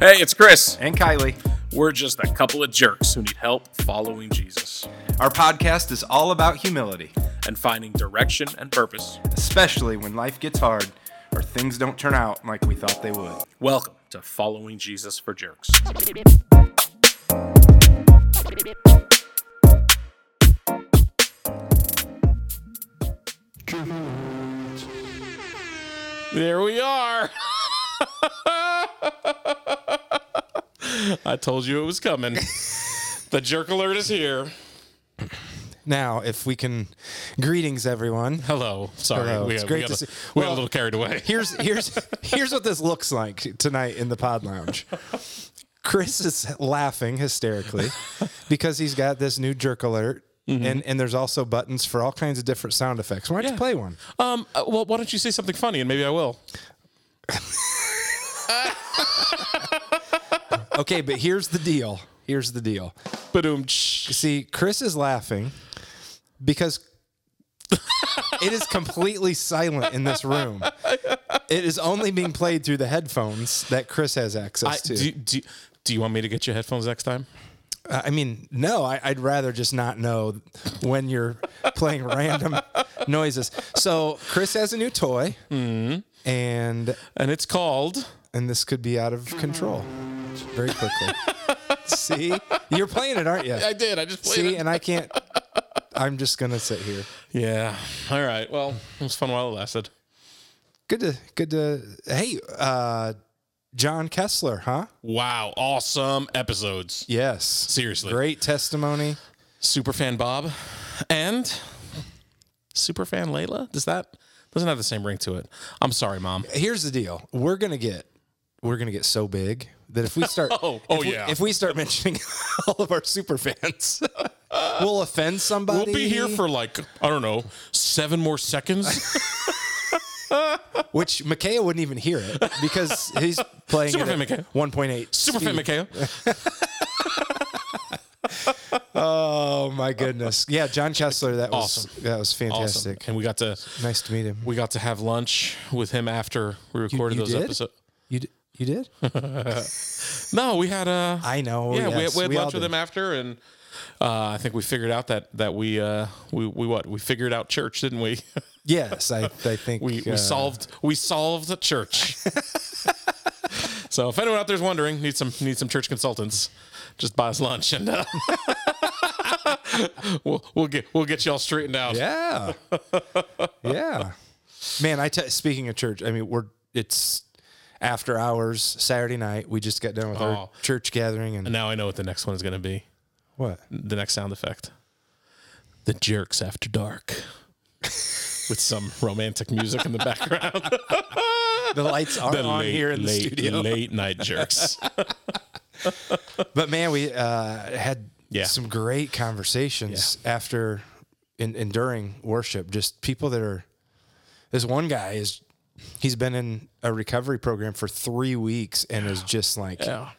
Hey, it's Chris. and Kylie. We're just a couple of jerks who need help following Jesus Our podcast is all about humility, and finding direction and purpose. especially when life gets hard or things don't turn out like we thought they would. Welcome to Following Jesus for Jerks. There we are. I told you it was coming. The jerk alert is here. Now, if we can, greetings everyone. Hello. Sorry. Hello. We, It's great we, got, to a- see- we got a little carried away. Here's here's here's what this looks like tonight in the pod lounge. Chris is laughing hysterically because he's got this new jerk alert. And, and there's also buttons for all kinds of different sound effects. Why don't Yeah. you play one? Um. uh, Well, why don't you say something funny and maybe I will. Okay, but here's the deal. Here's the deal. Ba-doom. See, Chris is laughing because it is completely silent in this room. It is only being played through the headphones that Chris has I, access to. do, do, do you want me to get you headphones next time? Uh, I mean, no, I, I'd rather just not know when you're playing random noises. So Chris has a new toy, and And it's called. and this could be out of control very quickly. See, you're playing it, aren't you? I did. I just played See, it. and I can't. I'm just gonna sit here. Yeah. All right. Well, it was fun while it lasted. Good to good to. Hey, uh, John Kessler, huh? Wow. Awesome episodes. Yes. Seriously. Great testimony. Superfan Bob and Superfan Layla. Does that doesn't have the same ring to it? I'm sorry, mom. here's the deal. We're gonna get we're gonna get so big that if we start Oh, oh, we- yeah. if we start mentioning all of our super fans, we'll offend somebody. We'll be here for like I don't know seven more seconds. which Mikhail wouldn't even hear it because he's playing Super it fan at 1.8. Superfan speed. Oh my goodness. Yeah, John Kessler, that was Awesome. that was Awesome. fantastic. And we got to Nice to meet him. we got to have lunch with him after we recorded you those did? episodes. You d- you did? No, we had a. I know. yeah, we had, yes, we had all lunch with him after, and uh, I think we figured out that that we uh, we we what we figured out church, didn't we? Yes, I I think we we uh, solved we solved the church. so if anyone out there's wondering, need some need some church consultants, just buy us lunch and uh, we'll we'll get we'll get you all straightened out. Yeah. yeah. Man, I t- speaking of church, I mean, we're it's after hours Saturday night. We just got done with our Oh. church gathering and And now I know what the next one is going to be. what? The next sound effect. The jerks after dark. With some romantic music in the background. The lights are the on late, here in the late, studio. late night jerks. But man, we uh, had Yeah. some great conversations after and, and during worship. Just people that are. This one guy is. He's been in a recovery program for three weeks and is just like Yeah.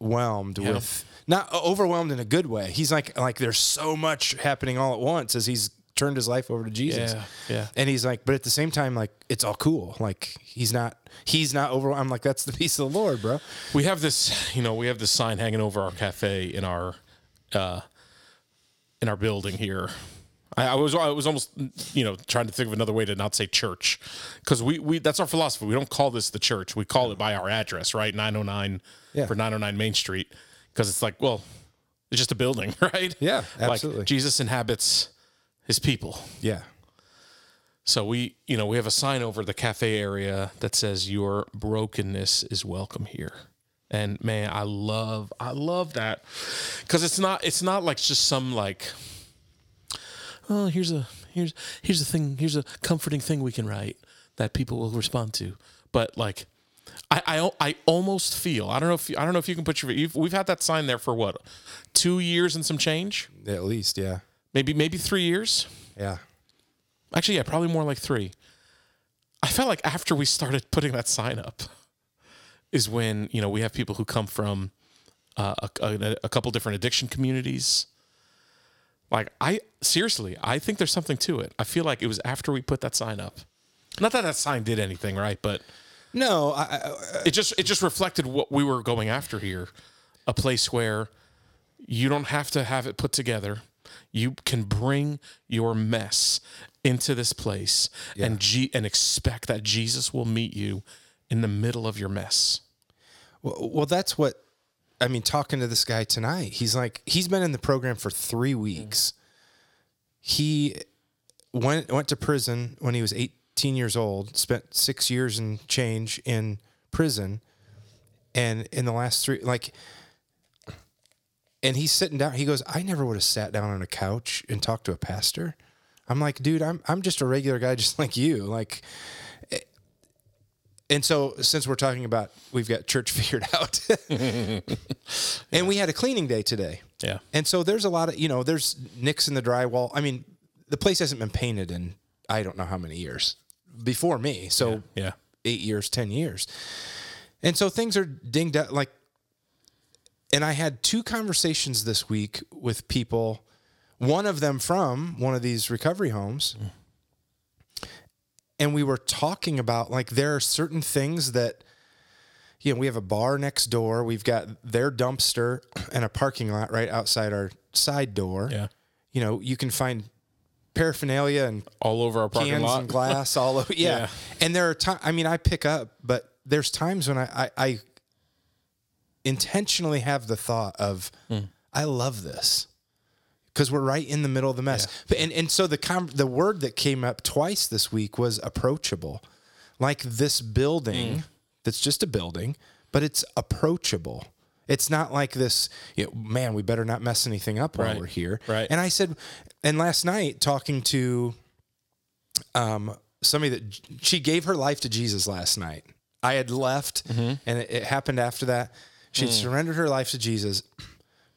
overwhelmed with not overwhelmed in a good way. He's like like there's so much happening all at once as he's turned his life over to Jesus. Yeah, yeah. And he's like, but at the same time, like it's all cool. Like he's not he's not overwhelmed. I'm like, that's the peace of the Lord, bro. We have this, you know, we have this sign hanging over our cafe in our uh in our building here. I, I was I was almost you know trying to think of another way to not say church because we we that's our philosophy. We don't call this the church. We call it by our address, right? 909 Yeah. for 909 Main Street because it's like, well, it's just a building, right? Yeah, absolutely. Like Jesus inhabits his people. Yeah. So we, you know, we have a sign over the cafe area that says your brokenness is welcome here. And man, I love I love that cuz it's not it's not like just some like oh, here's a here's here's a thing, here's a comforting thing we can write that people will respond to. But like I, I, I almost feel I don't know if you, I don't know if you can put your you've, we've had that sign there for what two years and some change At least, yeah. maybe maybe three years Yeah. Actually, yeah, probably more like three. I felt like after we started putting that sign up is when you know we have people who come from uh, a, a, a couple different addiction communities. Like I seriously, I think there's something to it. I feel like it was after we put that sign up. Not that that sign did anything, right? But No, I, I, It just it just reflected what we were going after here, a place where you don't have to have it put together. You can bring your mess into this place and G- and expect that Jesus will meet you in the middle of your mess. well, well, that's what I mean. Talking to this guy tonight, he's like, he's been in the program for three mm. weeks. He went went to prison when he was 18 years old. Spent six years and change in prison, and in the last three, like, and he's sitting down. He goes, "I never would have sat down on a couch and talked to a pastor." I'm like, dude, I'm I'm just a regular guy, just like you. Like, and so since we're talking about we've got church figured out. And we had a cleaning day today. Yeah. and so there's a lot of you know there's nicks in the drywall. I mean the place hasn't been painted in i don't know how many years before me. So Yeah. eight years ten years. And so things are dinged out like and i had two conversations this week with people one of them from one of these recovery homes mm. And we were talking about like there are certain things that you know we have a bar next door we've got their dumpster and a parking lot right outside our side door Yeah. you know you can find paraphernalia and All over our parking cans lot. and glass all over yeah. Yeah. and there are times i mean i pick up but there's times when i i, I intentionally have the thought of Hmm. i love this because we're right in the middle of the mess. But- And and so the com- the word that came up twice this week was approachable, like this building Mm. that's just a building, but it's approachable. It's not like this, you know, man, we better not mess anything up while Right. we're here. Right. And I said, and last night talking to um, somebody that she gave her life to Jesus last night. I had left, Mm-hmm. and it, it happened after that. She Mm. surrendered her life to Jesus,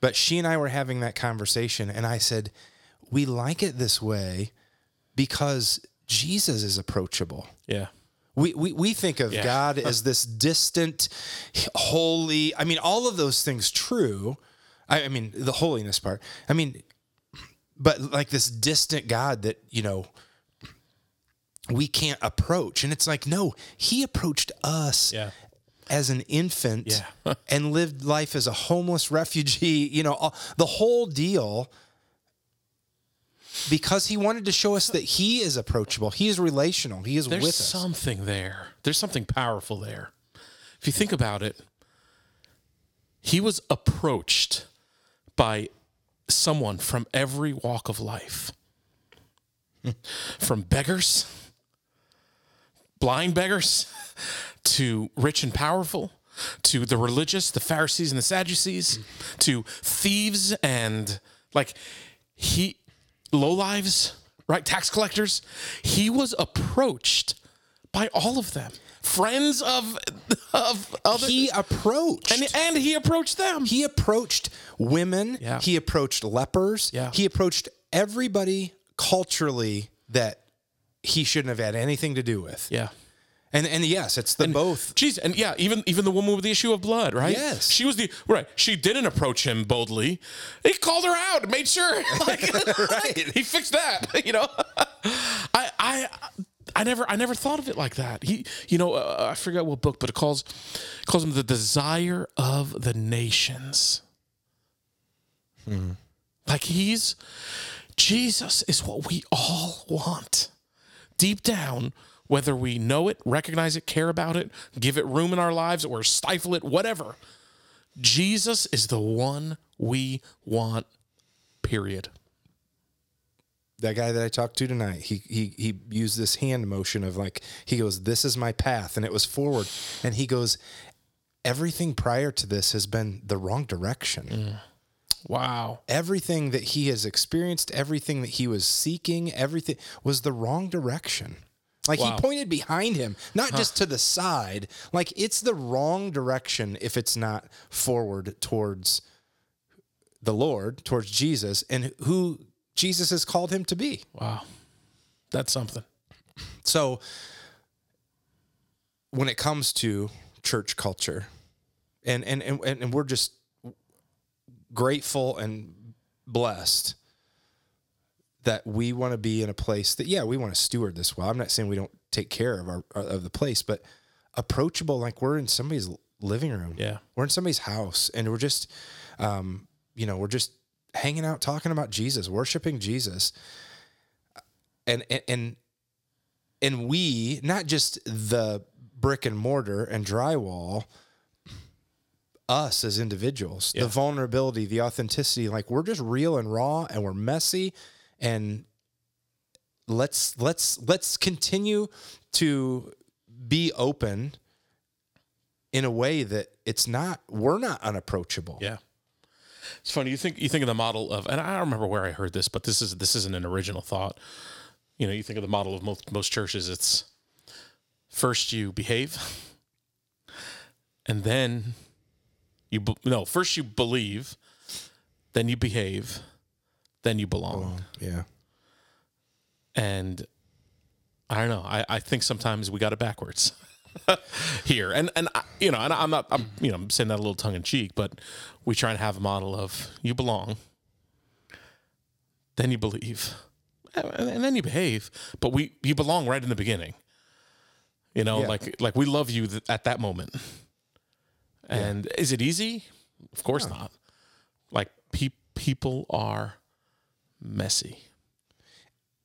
but she and I were having that conversation, and I said, "We like it this way because Jesus is approachable." Yeah. We, we, we think of Yeah. God as this distant, holy. I mean, all of those things true. I, I mean, the holiness part. I mean, but like this distant God that, you know, we can't approach. And it's like, no, he approached us Yeah. As an infant Yeah. and lived life as a homeless refugee, you know, the whole deal because he wanted to show us that he is approachable. He is relational. He is There's with us. something there. There's something powerful there. If you think about it, he was approached by someone from every walk of life. from beggars, blind beggars, to rich and powerful, to the religious, the Pharisees and the Sadducees, to thieves and like he low lives, right? Tax collectors. He was approached by all of them. Friends of of other he approached. and and he approached them. he approached women. Yeah. He approached lepers. Yeah. He approached everybody culturally that he shouldn't have had anything to do with. yeah. And and yes, it's the both. Jeez, and yeah, even even the woman with the issue of blood, right? Yes. she was the right. She didn't approach him boldly. He called her out, made sure, like, Right. He fixed that, you know. I I I never I never thought of it like that. He, you know, uh, I forget what book, but it calls calls him the desire of the nations. Like he's Jesus is what we all want deep down, whether we know it, recognize it, care about it, give it room in our lives, or stifle it, whatever. Jesus is the one we want, period. That guy that I talked to tonight, he he he used this hand motion of like he goes, "This is my path," and it was forward, and he goes, "Everything prior to this has been the wrong direction." Mm. Wow. Everything that he has experienced, everything that he was seeking, everything was the wrong direction. Like Wow. he pointed behind him, not just to the side. Like it's the wrong direction if it's not forward towards the Lord, towards Jesus, and who Jesus has called him to be. Wow. That's something. So when it comes to church culture, and and and, and we're just grateful and blessed that we want to be in a place that yeah we want to steward this well i'm not saying we don't take care of our of the place but approachable like we're in somebody's living room. Yeah. We're in somebody's house and we're just um, you know, we're just hanging out talking about Jesus, worshiping Jesus. And and and, and we, not just the brick and mortar and drywall, us as individuals, the vulnerability, the authenticity, like we're just real and raw and we're messy and let's let's let's continue to be open in a way that it's not we're not unapproachable. Yeah. It's funny. You think you think of the model of, and I don't remember where I heard this, but this is this isn't an original thought. You know, you think of the model of most most churches. It's first you behave, and then you no. First you believe, then you behave, then you belong. Yeah. And I don't know. I, I think sometimes we got it backwards here. And and I, you know, and I'm not I'm you know I'm saying that a little tongue in cheek, but we try and have a model of you belong, then you believe, and, then you behave. But we you belong right in the beginning. You know, Yeah. like like we love you th- at that moment. And is it easy? Of course not. Like pe- people are messy.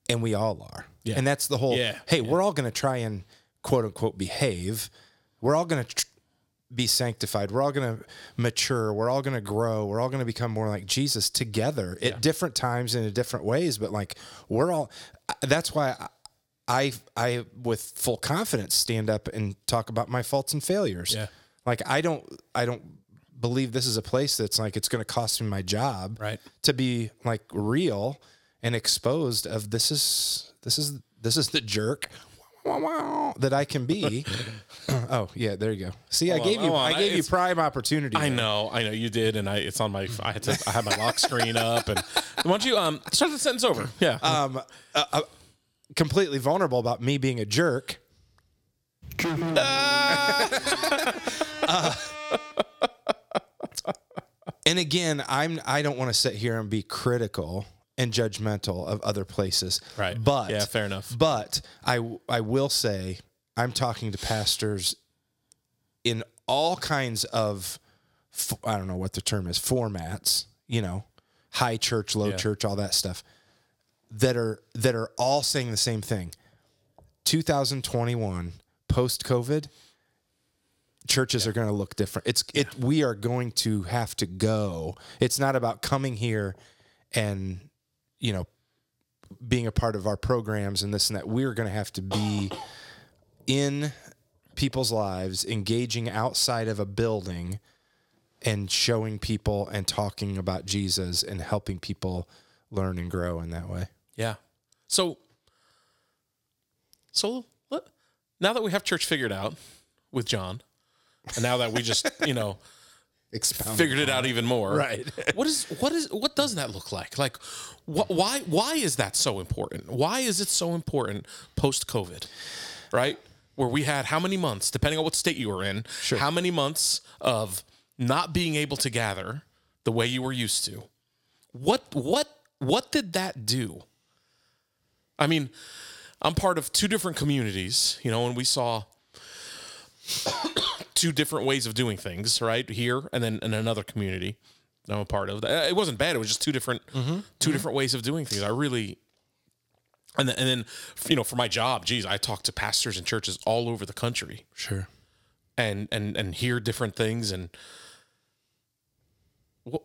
and we all are. Yeah. And that's the whole Yeah, hey, we're all going to try and quote unquote behave. We're all going to tr- be sanctified. We're all going to mature. We're all going to grow. We're all going to become more like Jesus together at different times and in different ways, but like we're all that's why I I, I with full confidence stand up and talk about my faults and failures. Yeah. Like I don't I don't believe this is a place that's like it's going to cost me my job Right. to be like real and exposed of this is this is this is the jerk that I can be. oh yeah, there you go. See, I Hold on, gave you hold on. I gave you prime opportunity. I there. know, I know you did, and I it's on my I had to I had my lock screen up, and why don't you um start the sentence over? Yeah, Um, uh, uh, completely vulnerable about me being a jerk. Uh, and again, I'm I don't want to sit here and be critical and judgmental of other places. Right. But Yeah, fair enough. But I I will say I'm talking to pastors in all kinds of I don't know what the term is formats. You know, high church, low Yeah. church, all that stuff that are that are all saying the same thing. 2021 post COVID churches are going to look different. It's it we are going to have to go. It's not about coming here and you know being a part of our programs and this and that. We're going to have to be in people's lives, engaging outside of a building and showing people and talking about Jesus and helping people learn and grow in that way. yeah. So, so now that we have church figured out with John, and now that we just you know Expound. figured it out even more, Right. what is what is what does that look like? Like, wh- why why is that so important? Why is it so important post COVID? Right, where we had how many months, depending on what state you were in, how many months of not being able to gather the way you were used to. What what what did that do? I mean, I'm part of two different communities, you know, and we saw two different ways of doing things, right? Here and then in another community I'm a part of. Uh, It wasn't bad. It was just two different two different ways of doing things. I really and then, and then you know, for my job, geez, I talk to pastors and churches all over the country Sure. and and and hear different things and what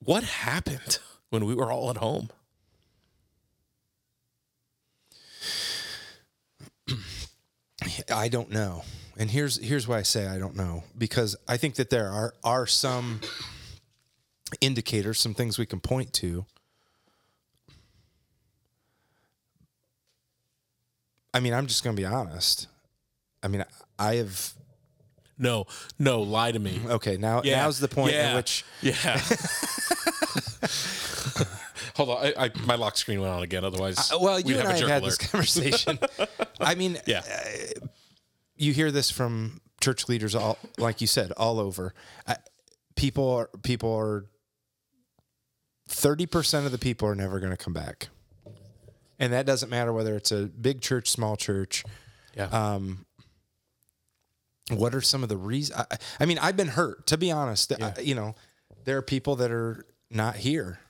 what happened when we were all at home? I don't know. And here's here's why I say I don't know because I think that there are are some indicators, some things we can point to. I mean, I'm just going to be honest. I mean, I have No, no, lie to me. okay, now Yeah. now's the point yeah. at which Yeah. Hold on, I, I, my lock screen went on again. Otherwise, Uh, well, we'd you and I a have had alert. this conversation. I mean, Yeah, you hear this from church leaders all like you said all over I, people are people are 30% of the people are never going to come back and that doesn't matter whether it's a big church small church yeah, um, what are some of the reasons? I, I mean, I've been hurt, to be honest. I- you know, there are people that are not here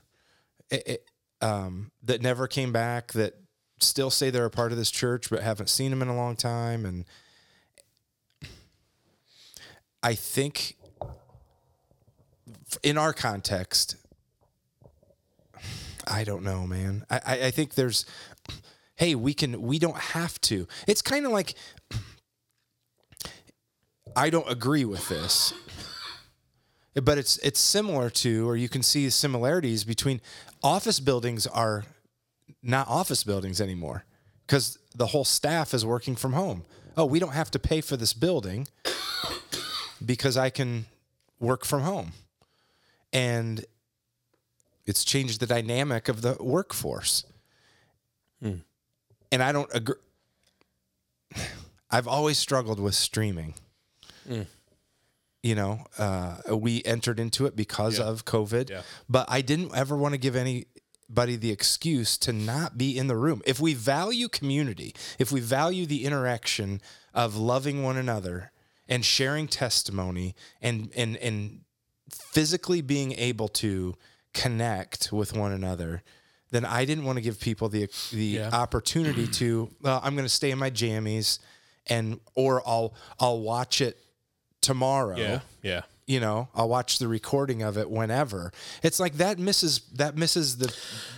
it- it, um, that never came back that still say they're a part of this church but haven't seen them in a long time. And I think in our context, I don't know, man. I, I, I think there's, hey, we can, we don't have to. It's kind of like, I don't agree with this, but it's it's similar to, or you can see similarities between office buildings are not office buildings anymore because the whole staff is working from home. Oh, we don't have to pay for this building because I can work from home. And it's changed the dynamic of the workforce. And I don't agree. I've always struggled with streaming. You know, uh, we entered into it because Yeah. of COVID, Yeah. but I didn't ever want to give anybody the excuse to not be in the room. If we value community, if we value the interaction of loving one another and sharing testimony and and and physically being able to connect with one another, then I didn't want to give people the the Yeah. opportunity to. Well, I'm going to stay in my jammies, and or I'll I'll watch it tomorrow. Yeah. Yeah. You know, I'll watch the recording of it whenever. It's like that misses that misses the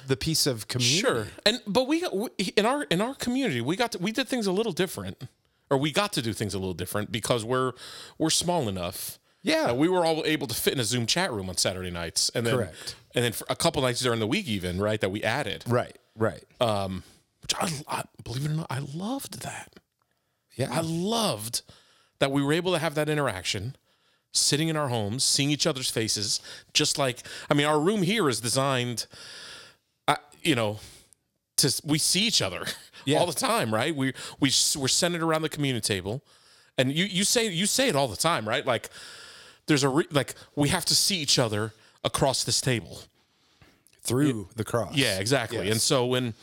the piece of community. Sure. And but we, we in our in our community, we got to, we did things a little different, or we got to do things a little different because we're we're small enough. Yeah. that we were all able to fit in a Zoom chat room on Saturday nights, and then Correct. and then for a couple nights during the week, even right that we added. Right. Right. Um, which I, I believe it or not, I loved that. yeah. I loved that we were able to have that interaction, sitting in our homes, seeing each other's faces, just like I mean, our room here is designed, I, you know, to we see each other Yeah. all the time, right? We we we're centered around the community table, and you you say you say it all the time, right? Like there's a re, like we have to see each other across this table. through the cross. Yeah, exactly. Yes. And so when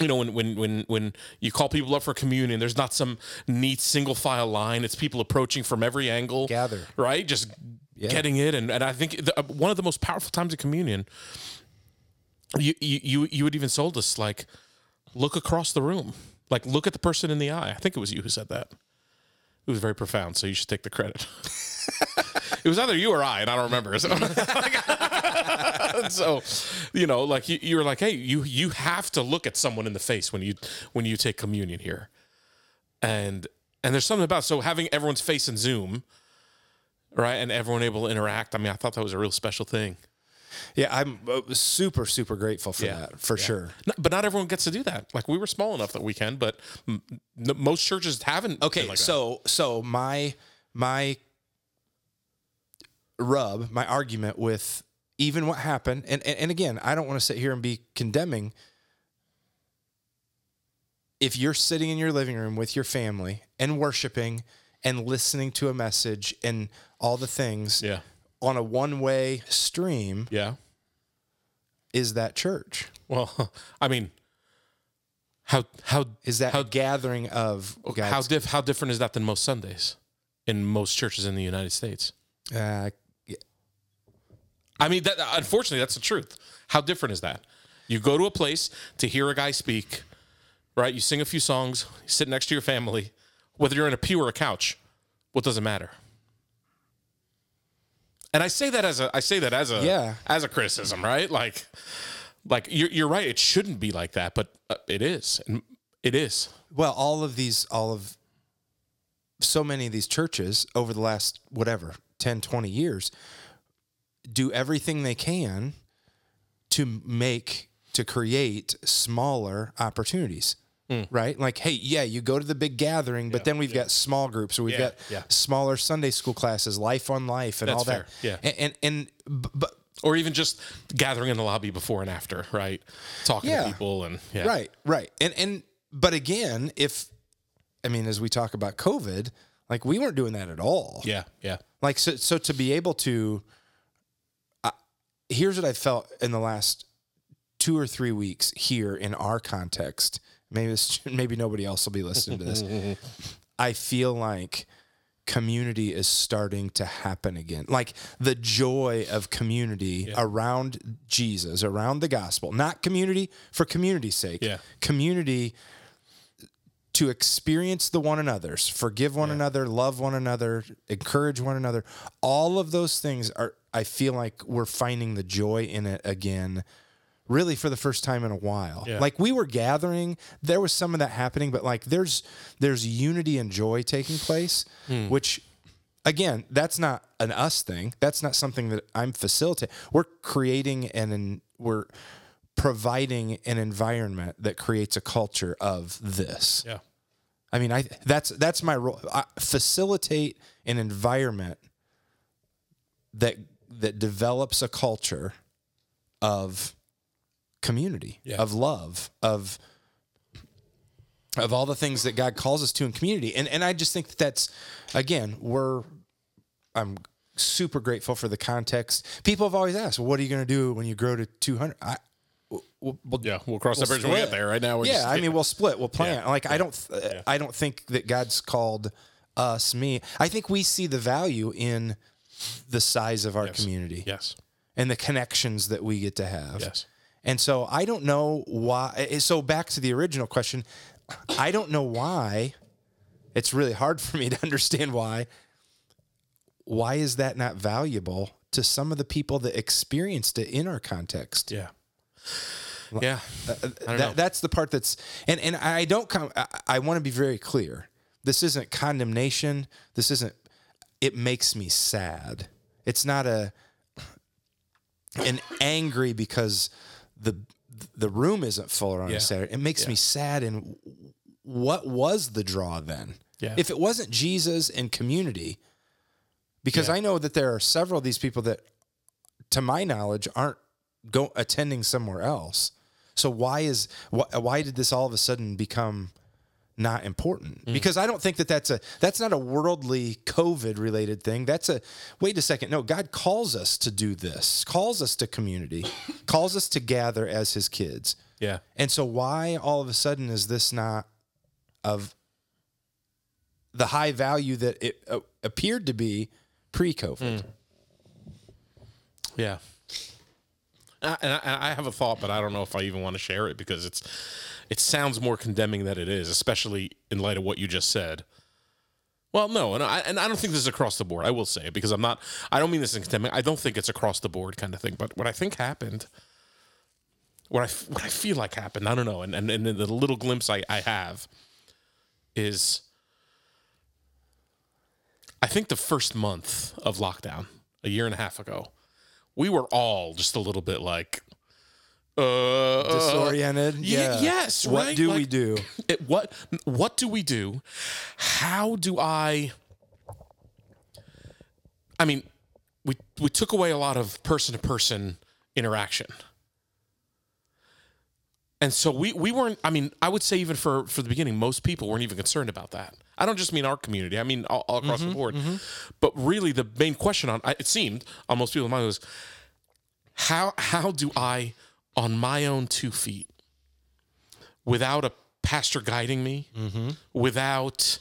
you know when when when when you call people up for communion, there's not some neat single file line. It's people approaching from every angle, Gather. right? Just getting it. And and I think the, uh, one of the most powerful times of communion, you you you had even sold us like look across the room, like look at the person in the eye. I think it was you who said that. It was very profound, so you should take the credit. it was either you or I, and I don't remember. So, so you know, like you, you were like, hey, you you have to look at someone in the face when you when you take communion here, and and there's something about so having everyone's face in Zoom, right, and everyone able to interact. I mean, I thought that was a real special thing. Yeah, I'm uh, super super grateful for Yeah. that for sure. No, but not everyone gets to do that. Like we were small enough that we can, but m- most churches haven't. Okay, like that. so so my my rub, my argument with even what happened, and, and and again, I don't want to sit here and be condemning. If you're sitting in your living room with your family and worshiping and listening to a message and all the things yeah, on a one-way stream, yeah. is that church? Well, I mean, how how Is that how a gathering of how God's? diff how different is that than most Sundays in most churches in the United States? Uh, I mean, that unfortunately, that's the truth. How different is that? You go to a place to hear a guy speak, right? You sing a few songs, you sit next to your family, whether you're in a pew or a couch. What does it matter? And I say that as a I say that as a Yeah. as a criticism, right? Like, like you're you're right. It shouldn't be like that, but uh, it is, and it is. Well, all of these, all of so many of these churches over the last, whatever, 10, 20 years, do everything they can to make, to create smaller opportunities. Right? Like, hey, yeah, you go to the big gathering, but then we've got small groups or we've Yeah, got yeah. smaller Sunday school classes, life on life, and That's all that. yeah. And, and, and but Or even just gathering in the lobby before and after, right? Talking Yeah. to people and yeah. Right, right. And and but again, if I mean, as we talk about COVID, like we weren't doing that at all. Yeah, yeah. Like so, so to be able to. Uh, here's what I felt in the last two or three weeks here in our context. Maybe this, maybe nobody else will be listening to this. I feel like community is starting to happen again. Like the joy of community around Jesus, around the gospel, not community for community's sake. Yeah. Community to experience the one another's, forgive one another, love one another, encourage one another. All of those things are I feel like we're finding the joy in it again really for the first time in a while. Yeah. Like we were gathering, there was some of that happening, but like there's there's unity and joy taking place, Hmm. which again, that's not an us thing. That's not something that I'm facilitating. We're creating and an, we're providing an environment that creates a culture of this. Yeah. I mean, I that's that's my role. I facilitate an environment that that develops a culture of community, Yeah. of love, of of all the things that God calls us to in community. And and I just think that that's again, we're I'm super grateful for the context. People have always asked, well, "What are you going to do when you grow to 200?" I we'll, we'll, Yeah. We'll cross we'll that bridge when we get split. there. Right now, we're yeah, just, I mean, we'll split, we'll plan. Yeah. Like I don't, I don't think that God's called us, me. I think we see the value in the size of our community yes. and the connections that we get to have. Yes. And so I don't know why. Eh, eh, So back to the original question, I don't know why. It's really hard for me to understand why. Why is that not valuable to some of the people that experienced it in our context? Yeah. Yeah. Uh, uh, I. That, that's the part that's and and I don't come. I, I want to be very clear. This isn't condemnation. This isn't. It makes me sad. It's not a an angry because the the room isn't full on Yeah. a Saturday. It makes me sad. And what was the draw then? Yeah. If it wasn't Jesus and community, because Yeah. I know that there are several of these people that, to my knowledge, aren't go attending somewhere else. So why is why, why did this all of a sudden become not important? Mm. Because I don't think that that's a that's not a worldly COVID related thing. That's a wait a second. No, God calls us to do this. Calls us to community. calls us to gather as His kids. yeah. And so why all of a sudden is this not of the high value that it uh, appeared to be pre-COVID? Yeah. Uh, and I, and I have a thought, but I don't know if I even want to share it because it's it sounds more condemning than it is, especially in light of what you just said. Well, no, and I and I don't think this is across the board. I will say it because I'm not. I don't mean this in condemning. I don't think it's across the board kind of thing. But what I think happened, what I what I feel like happened, I don't know. And and, and the little glimpse I, I have is, I think the first month of lockdown a year and a half ago, we were all just a little bit like, Uh, uh, Disoriented. Uh, ye- yeah. yes, What right? do we do? it, what what do we do? How do I? I mean, we we took away a lot of person to person interaction, and so we we weren't. I mean, I would say even for for the beginning, most people weren't even concerned about that. I don't just mean our community. I mean all, all across the mm-hmm, board. Mm-hmm. But really, the main question on it seemed on most people's mind was how how do I on my own two feet without a pastor guiding me, mm-hmm. without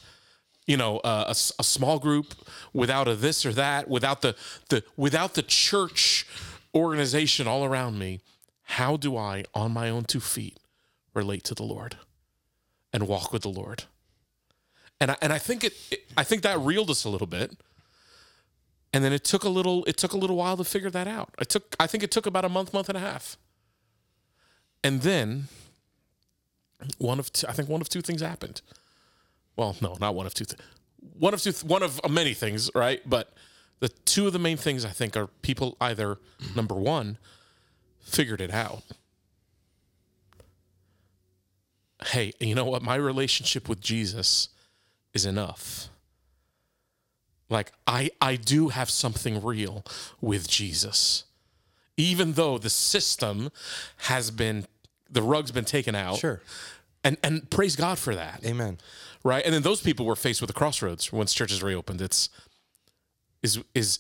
you know a, a small group, without a this or that, without the the without the church organization all around me, how do I on my own two feet relate to the Lord and walk with the Lord? And I, and I think it, it I think that reeled us a little bit. And then it took a little it took a little while to figure that out. I took I think it took about a month, month and a half. And then one of two, I think one of two things happened. Well, no, not one of two. Th- one of two. Th- one of many things, right? But the two of the main things I think are people either number one figured it out. Hey, you know what? My relationship with Jesus is enough. Like I I do have something real with Jesus. Even though the system has been the rug's been taken out. Sure. And and praise God for that. Amen. Right? And then those people were faced with a crossroads once churches reopened. It's is is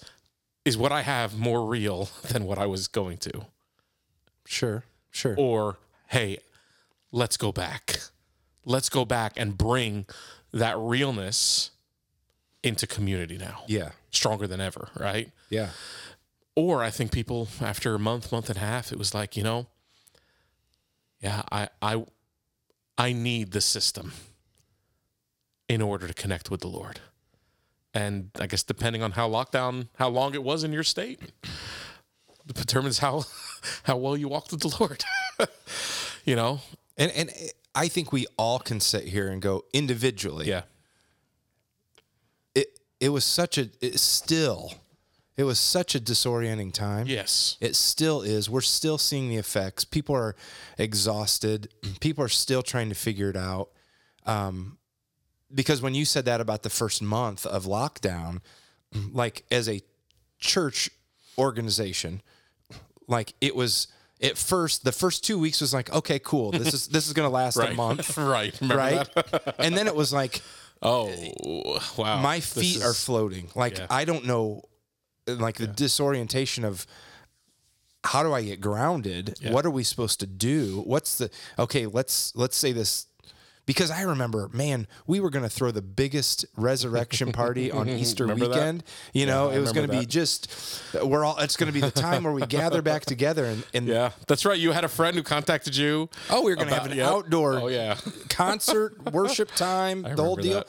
is what I have more real than what I was going to? Sure. Sure. Or hey, let's go back. Let's go back and bring that realness into community now. Yeah. Stronger than ever, right? Yeah. Or I think people after a month, month and a half, it was like, you know, yeah, I I I need the system in order to connect with the Lord. And I guess depending on how lockdown, how long it was in your state, determines how how well you walked with the Lord. you know? And and I think we all can sit here and go individually. Yeah. It it was such a it still it was such a disorienting time. Yes. It still is. We're still seeing the effects. People are exhausted. People are still trying to figure it out. Um, because when you said that about the first month of lockdown, like as a church organization, like it was at first the first two weeks was like okay cool this is this is gonna last a month right. Remember right that? and then it was like Oh, wow. my feet are floating. Like Yeah. I don't know, like the disorientation of how do I get grounded? Yeah. What are we supposed to do? What's the okay? Let's let's say this because I remember, man, we were going to throw the biggest resurrection party on Easter Remember that? weekend. You know, I it was going to be just we're all. It's going to be the time where we gather back together and, and Yeah, that's right. You had a friend who contacted you. oh, we were going to have an yep. outdoor Oh yeah. concert, worship time, the whole deal. that.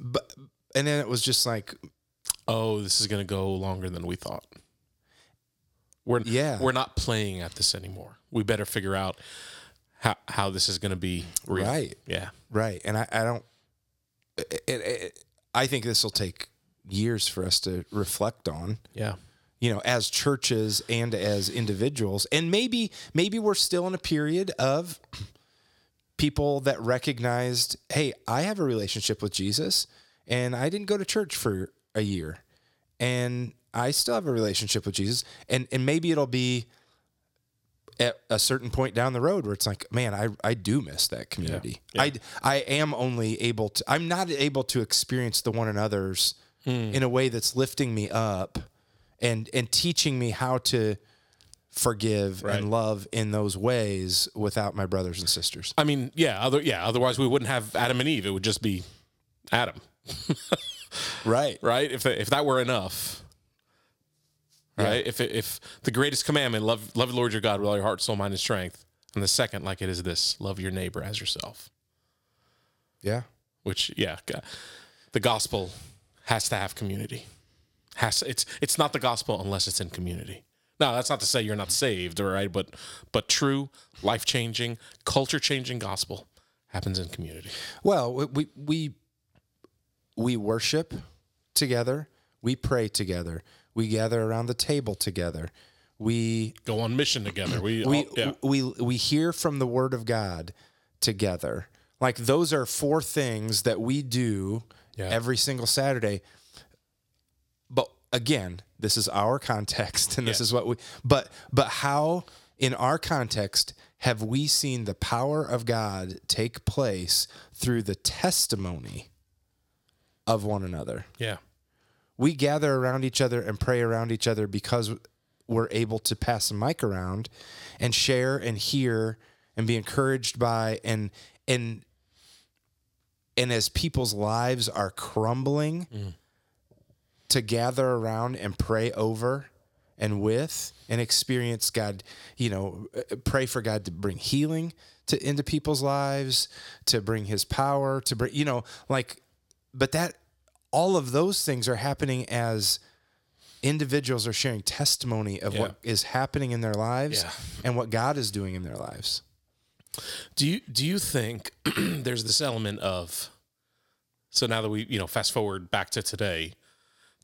But and then it was just like Oh, this is going to go longer than we thought. We're Yeah. We're not playing at this anymore. We better figure out how how this is going to be real. Right. Yeah. Right. And I, I don't, it, it, I think this will take years for us to reflect on, Yeah. you know, as churches and as individuals. And maybe, maybe we're still in a period of people that recognized, hey, I have a relationship with Jesus and I didn't go to church for a year and I still have a relationship with Jesus. And, and maybe it'll be, at a certain point down the road where it's like, man, I, I do miss that community. Yeah. I, I am only able to, I'm not able to experience the one another's Hmm. in a way that's lifting me up and, and teaching me how to forgive Right. and love in those ways without my brothers and sisters. I mean, yeah. Other yeah. Otherwise, we wouldn't have Adam and Eve. It would just be Adam, Right. right? If if that were enough. Right. If if the greatest commandment, love love the Lord your God with all your heart, soul, mind, and strength, and the second, like it is this, love your neighbor as yourself. Yeah. which yeah the gospel has to have community has it's it's not the gospel unless it's in community now that's not to say you're not saved all right but but true life-changing culture-changing gospel happens in community Well, we, we, we, worship together. We pray together. We gather around the table together. We go on mission together we, we all, yeah we we hear from the word of God together. Like those are four things that we do Yeah. every single Saturday. But again, this is our context and this Yeah. is what we but but how in our context have we seen the power of God take place through the testimony of one another? yeah we gather around each other and pray around each other because we're able to pass the mic around and share and hear and be encouraged by and and and as people's lives are crumbling mm. to gather around and pray over and with and experience God, you know, pray for God to bring healing to into people's lives, to bring his power, to bring, you know, like but that all of those things are happening as individuals are sharing testimony of what is happening in their lives Yeah. and what God is doing in their lives. do you do you think there's this element of so now that we you know fast forward back to today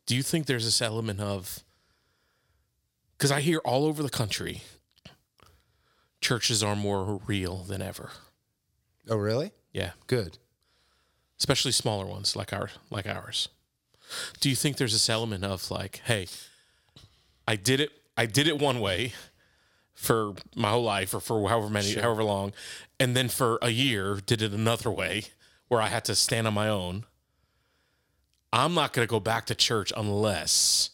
do you think there's this element of because i hear all over the country churches are more real than ever Oh, really? yeah Good. Especially smaller ones like our like ours. Do you think there's this element of like hey i did it i did it one way for my whole life or for however many however long and then for a year did it another way where i had to stand on my own? I'm not going to go back to church unless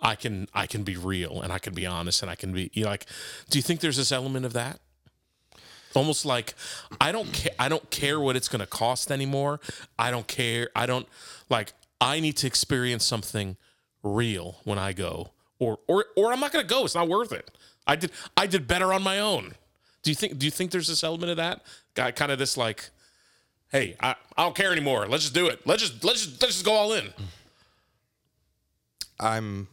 i can i can be real and i can be honest and i can be you know like do you think there's this element of that almost like I don't care I don't care what it's going to cost anymore. I don't care. I don't like I need to experience something real when I go, or or or I'm not going to go. It's not worth it. I did I did better on my own. Do you think Do you think there's this element of that? Guy, kind of this like, hey, I, I don't care anymore. Let's just do it. Let's just let's just let's just go all in. I'm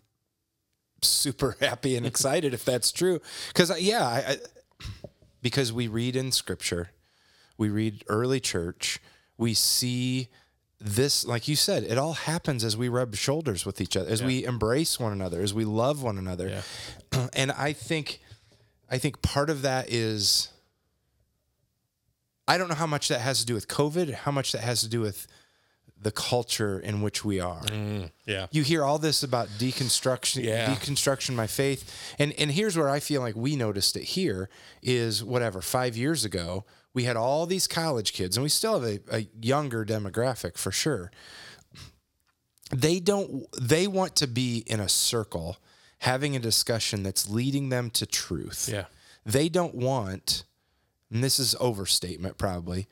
super happy and excited if that's true. Because yeah, I, I, because we read in Scripture, we read early church, we see this, like you said, it all happens as we rub shoulders with each other, as we embrace one another, as we love one another, and I think, I think part of that is. I don't know how much that has to do with COVID, how much that has to do with the culture in which we are mm, Yeah. you hear all this about deconstruction Yeah. deconstruction my faith and and here's where i feel like we noticed it here is whatever five years ago we had all these college kids and we still have a, a younger demographic for sure they don't they want to be in a circle having a discussion that's leading them to truth Yeah. they don't want and this is overstatement probably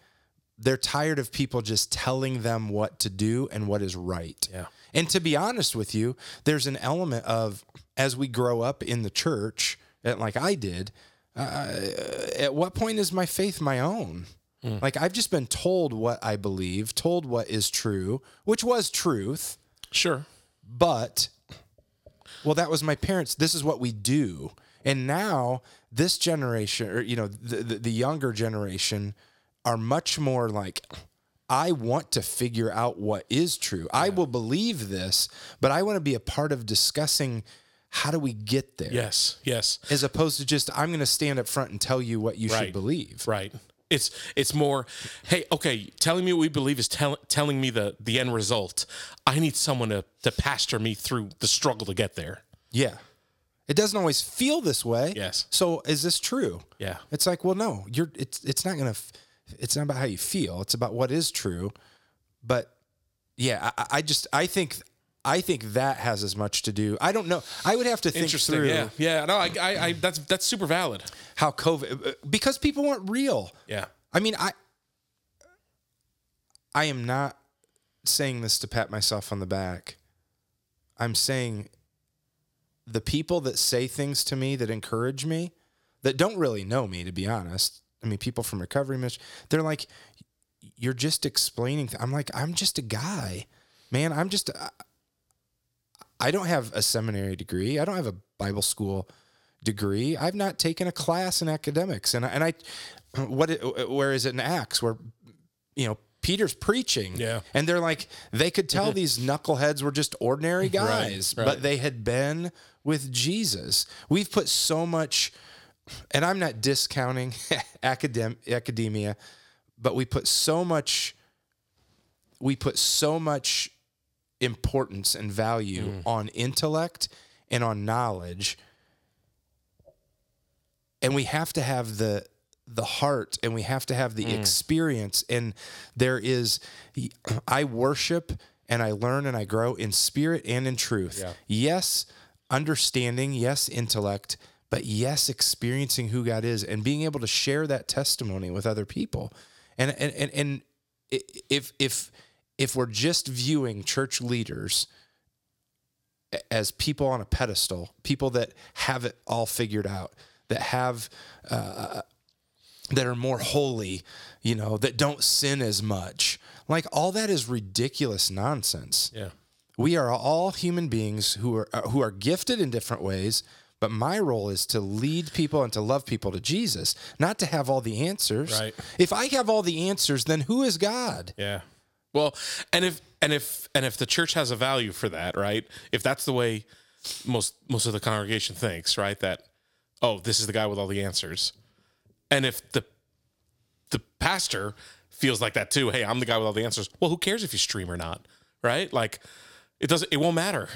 they're tired of people just telling them what to do and what is right. Yeah. and to be honest with you there's an element of as we grow up in the church like i did uh, at what point is my faith my own? Like i've just been told what i believe told what is true which was truth. Sure. but well that was my parents. This is what we do. And now this generation or you know the, the, the younger generation are much more like i want to figure out what is true i will believe this but i want to be a part of discussing how do we get there Yes. Yes. as opposed to just i'm going to stand up front and tell you what you Right. should believe Right. It's it's more, hey, okay, telling me what we believe is tell, telling me the the end result. I need someone to to pastor me through the struggle to get there. yeah it doesn't always feel this way Yes. so is this true Yeah. It's like, well, no, you're. It's it's not gonna. f- It's not about how you feel. It's about what is true. But yeah, I, I just I think I think that has as much to do. I don't know. I would have to think Interesting. through Yeah. Yeah. No, I, I, I that's that's super valid. how COVID uh, because people weren't real. Yeah. I mean, I I am not saying this to pat myself on the back. I'm saying the people that say things to me that encourage me, that don't really know me, to be honest. I mean, people from recovery mission, they're like, "You're just explaining." Th-. I'm like, "I'm just a guy, man. I'm just. I I don't have a seminary degree. I don't have a Bible school degree. I've not taken a class in academics, and I, and I, what? It, uh, where is it in Acts where, you know, Peter's preaching, Yeah. and they're like, they could tell these knuckleheads were just ordinary guys, right. but they had been with Jesus. We've put so much, and I'm not discounting academ- academia, but we put so much, we put so much importance and value mm. on intellect and on knowledge and we have to have the the heart and we have to have the mm. experience and there is i worship and i learn and i grow in spirit and in truth. Yes understanding yes intellect but yes experiencing who god is and being able to share that testimony with other people and and and, and if if if we're just viewing church leaders as people on a pedestal, people that have it all figured out, that have uh, that are more holy, you know, that don't sin as much. Like all that is ridiculous nonsense. Yeah. We are all human beings who are uh, who are gifted in different ways, but my role is to lead people and to love people to Jesus, not to have all the answers. Right. If I have all the answers, then who is God? Yeah. Well, and if and if and if the church has a value for that, right? If that's the way most most of the congregation thinks, right? That oh, this is the guy with all the answers. And if the the pastor feels like that too, hey, I'm the guy with all the answers. Well, who cares if you stream or not, right? Like it doesn't it won't matter.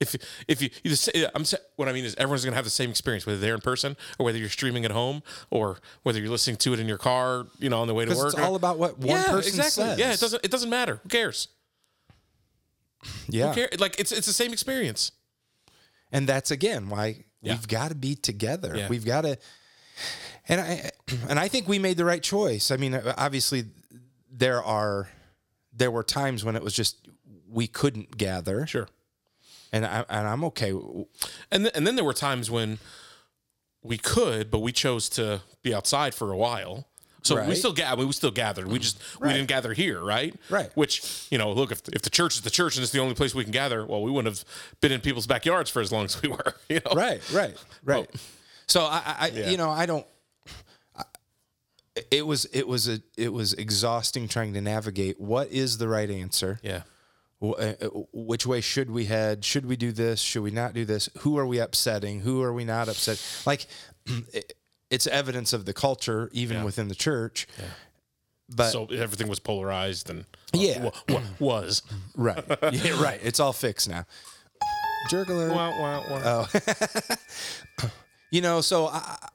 If if you, you just, I'm what I mean is everyone's gonna have the same experience whether they're in person or whether you're streaming at home or whether you're listening to it in your car, you know, on the way to work. it's all about what one person says. Exactly. Yeah, it doesn't it doesn't matter. Who cares? Yeah. Who care? Like it's it's the same experience. and that's again why Yeah. we've got to be together. Yeah. We've got to, and I and I think we made the right choice. I mean, obviously, there are there were times when it was just we couldn't gather, Sure. And I and I'm okay. And th- and then there were times when we could, but we chose to be outside for a while. So we Right. still gathered. We still gathered. We just we didn't gather here, right? Right. Which you know, look if if the church is the church and it's the only place we can gather, well, we wouldn't have been in people's backyards for as long as we were. You know. Right, right, right. So I, I I- Yeah. you know, I don't. I, it was it was a it was exhausting trying to navigate what is the right answer. Yeah. Uh, uh, Which way should we head? Should we do this? Should we not do this? Who are we upsetting? Who are we not upset? Like, it's evidence of the culture, even Yeah. within the church. But So everything was polarized and Yeah. wa- wa- was. right, yeah, right. It's all fixed now. Jerk alert. Wah, wah, wah. you know so I, I,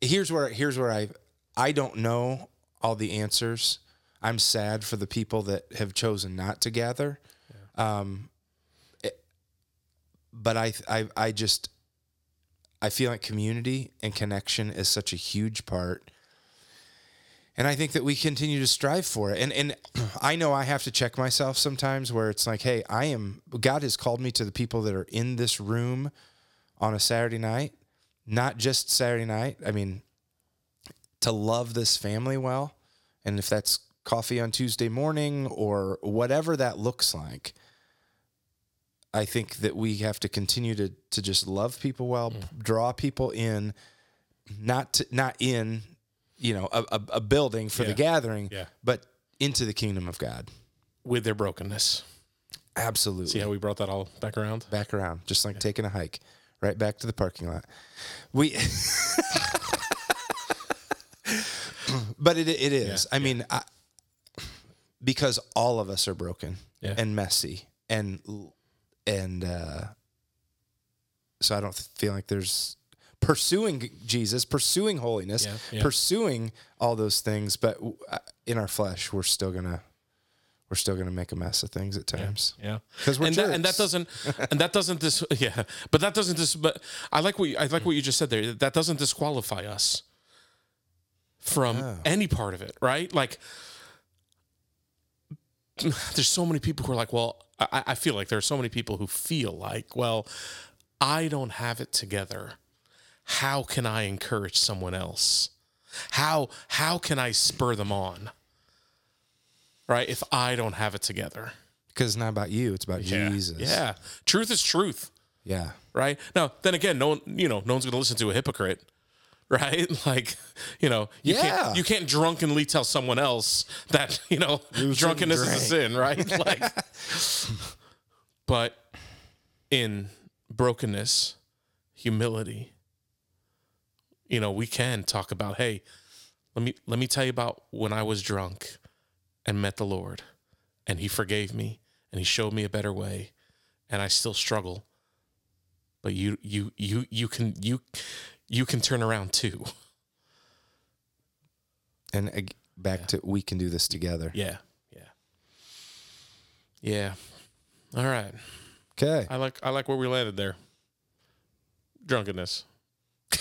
here's where here's where i i don't know all the answers i'm sad for the people that have chosen not to gather um it- but I, I i just i feel like community and connection is such a huge part and I think that we continue to strive for it. And and I know I have to check myself sometimes where it's like, hey, I am God has called me to the people that are in this room on a Saturday night, not just Saturday night. I mean, to love this family well. And if that's coffee on Tuesday morning or whatever that looks like, I think that we have to continue to to just love people well, draw people in, not to, not in, you know, a, a, a building for the gathering, Yeah. but into the kingdom of God. With their brokenness. Absolutely. See how we brought that all back around? back around, just like taking a hike, right back to the parking lot. We, but it it is. I mean, I, because all of us are broken Yeah. and messy, and and uh, so I don't feel like there's pursuing Jesus, pursuing holiness, Yeah, yeah. pursuing all those things, but uh, in our flesh, we're still gonna. We're still gonna make a mess of things at times. Yeah, 'Cause we're and that, and that doesn't and that doesn't dis yeah, but that doesn't dis. But I like what you, I like what you just said there. That doesn't disqualify us from any part of it, right? Like, there's so many people who are like, well, I, I feel like there are so many people who feel like, well, I don't have it together. How can I encourage someone else? How how can I spur them on? Right? If I don't have it together. Because it's not about you; it's about Jesus. Yeah. Truth is truth, Yeah. right? Now, then again, no one, you know, no one's going to listen to a hypocrite, right? Like, you know, you Yeah. can't you can't drunkenly tell someone else that, you know, drunkenness is a sin, right? like but in brokenness, humility, you know, we can talk about, hey, let me let me tell you about when I was drunk and met the Lord and he forgave me and he showed me a better way and I still struggle. But you you you you can you you can turn around too. And back to we can do this together. Yeah. Yeah. Yeah. All right. Okay. I like I like where we landed there. Drunkenness.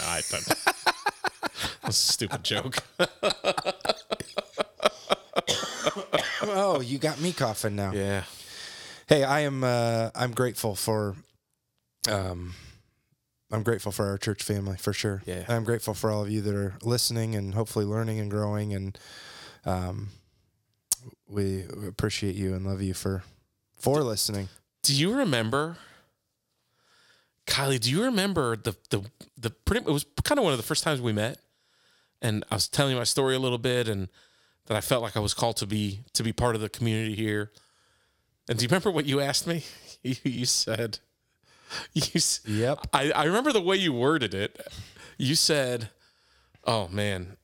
I That's a stupid joke. oh, you got me coughing now. Yeah. Hey, I am. Uh, I'm grateful for. Um, I'm grateful for our church family for sure. Yeah. I'm grateful for all of you that are listening and hopefully learning and growing, and um, we appreciate you and love you for for listening. Do you remember Kylie, do you remember the the the pretty it was kind of one of the first times we met and I was telling you my story a little bit and that I felt like I was called to be to be part of the community here. And do you remember what you asked me? You said you Yep. I, I remember the way you worded it. You said, "Oh man,"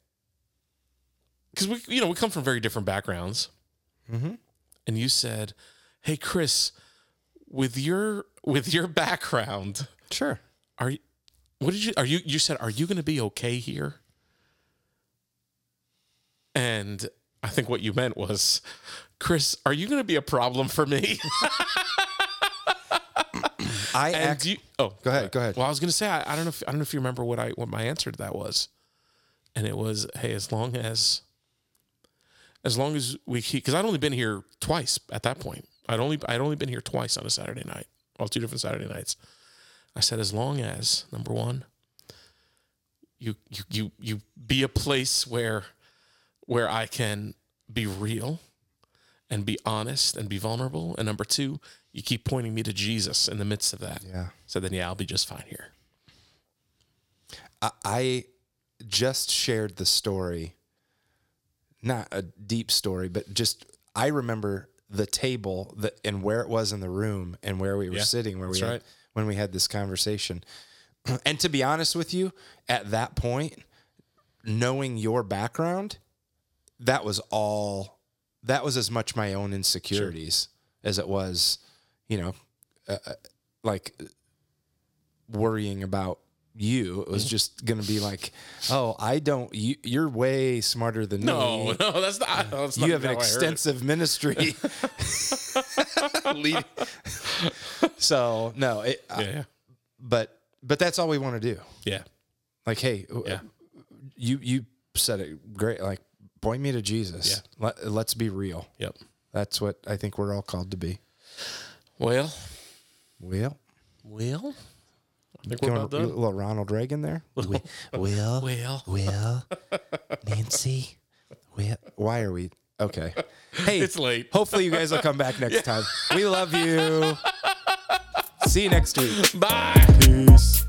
because we, you know, we come from very different backgrounds. Mm-hmm. And you said, "Hey, Chris, with your with your background, Sure. are you? What did you? Are you? You said, are you going to be okay here?" And I think what you meant was, Chris, are you going to be a problem for me? I And act. do you, oh, Go ahead, go ahead. Well, I was going to say I, I don't know. If, I don't know if you remember what I what my answer to that was, and it was, hey, as long as, as long as we keep, because I'd only been here twice at that point. I'd only I'd only been here twice on a Saturday night, well, two different Saturday nights. I said, as long as number one, you you you you be a place where where I can be real and be honest and be vulnerable, and number two, you keep pointing me to Jesus in the midst of that. Yeah. So then, yeah, I'll be just fine here. I, I just shared the story, not a deep story, but just I remember the table that and where it was in the room and where we were Yeah, sitting where we had, right. when we had this conversation. And to be honest with you, at that point, knowing your background, that was all that was as much my own insecurities as it was, you know, uh, uh, like worrying about you. It was just going to be like, oh, I don't. You, you're way smarter than No, me. no, that's not. That's not You have an how I heard it. extensive ministry. So no, it, Yeah, yeah, but but that's all we want to do. yeah. Like, hey, Yeah. you you said it great. Like, point me to Jesus. Yeah. Let, let's be real. Yep. That's what I think we're all called to be. Well, Well, well, I think we're want about a done. little Ronald Reagan there? Will, Well, Will, Nancy, Why- Why are we okay? Hey, it's late. hopefully you guys will come back next time. We love you. See you next week. Bye. Peace.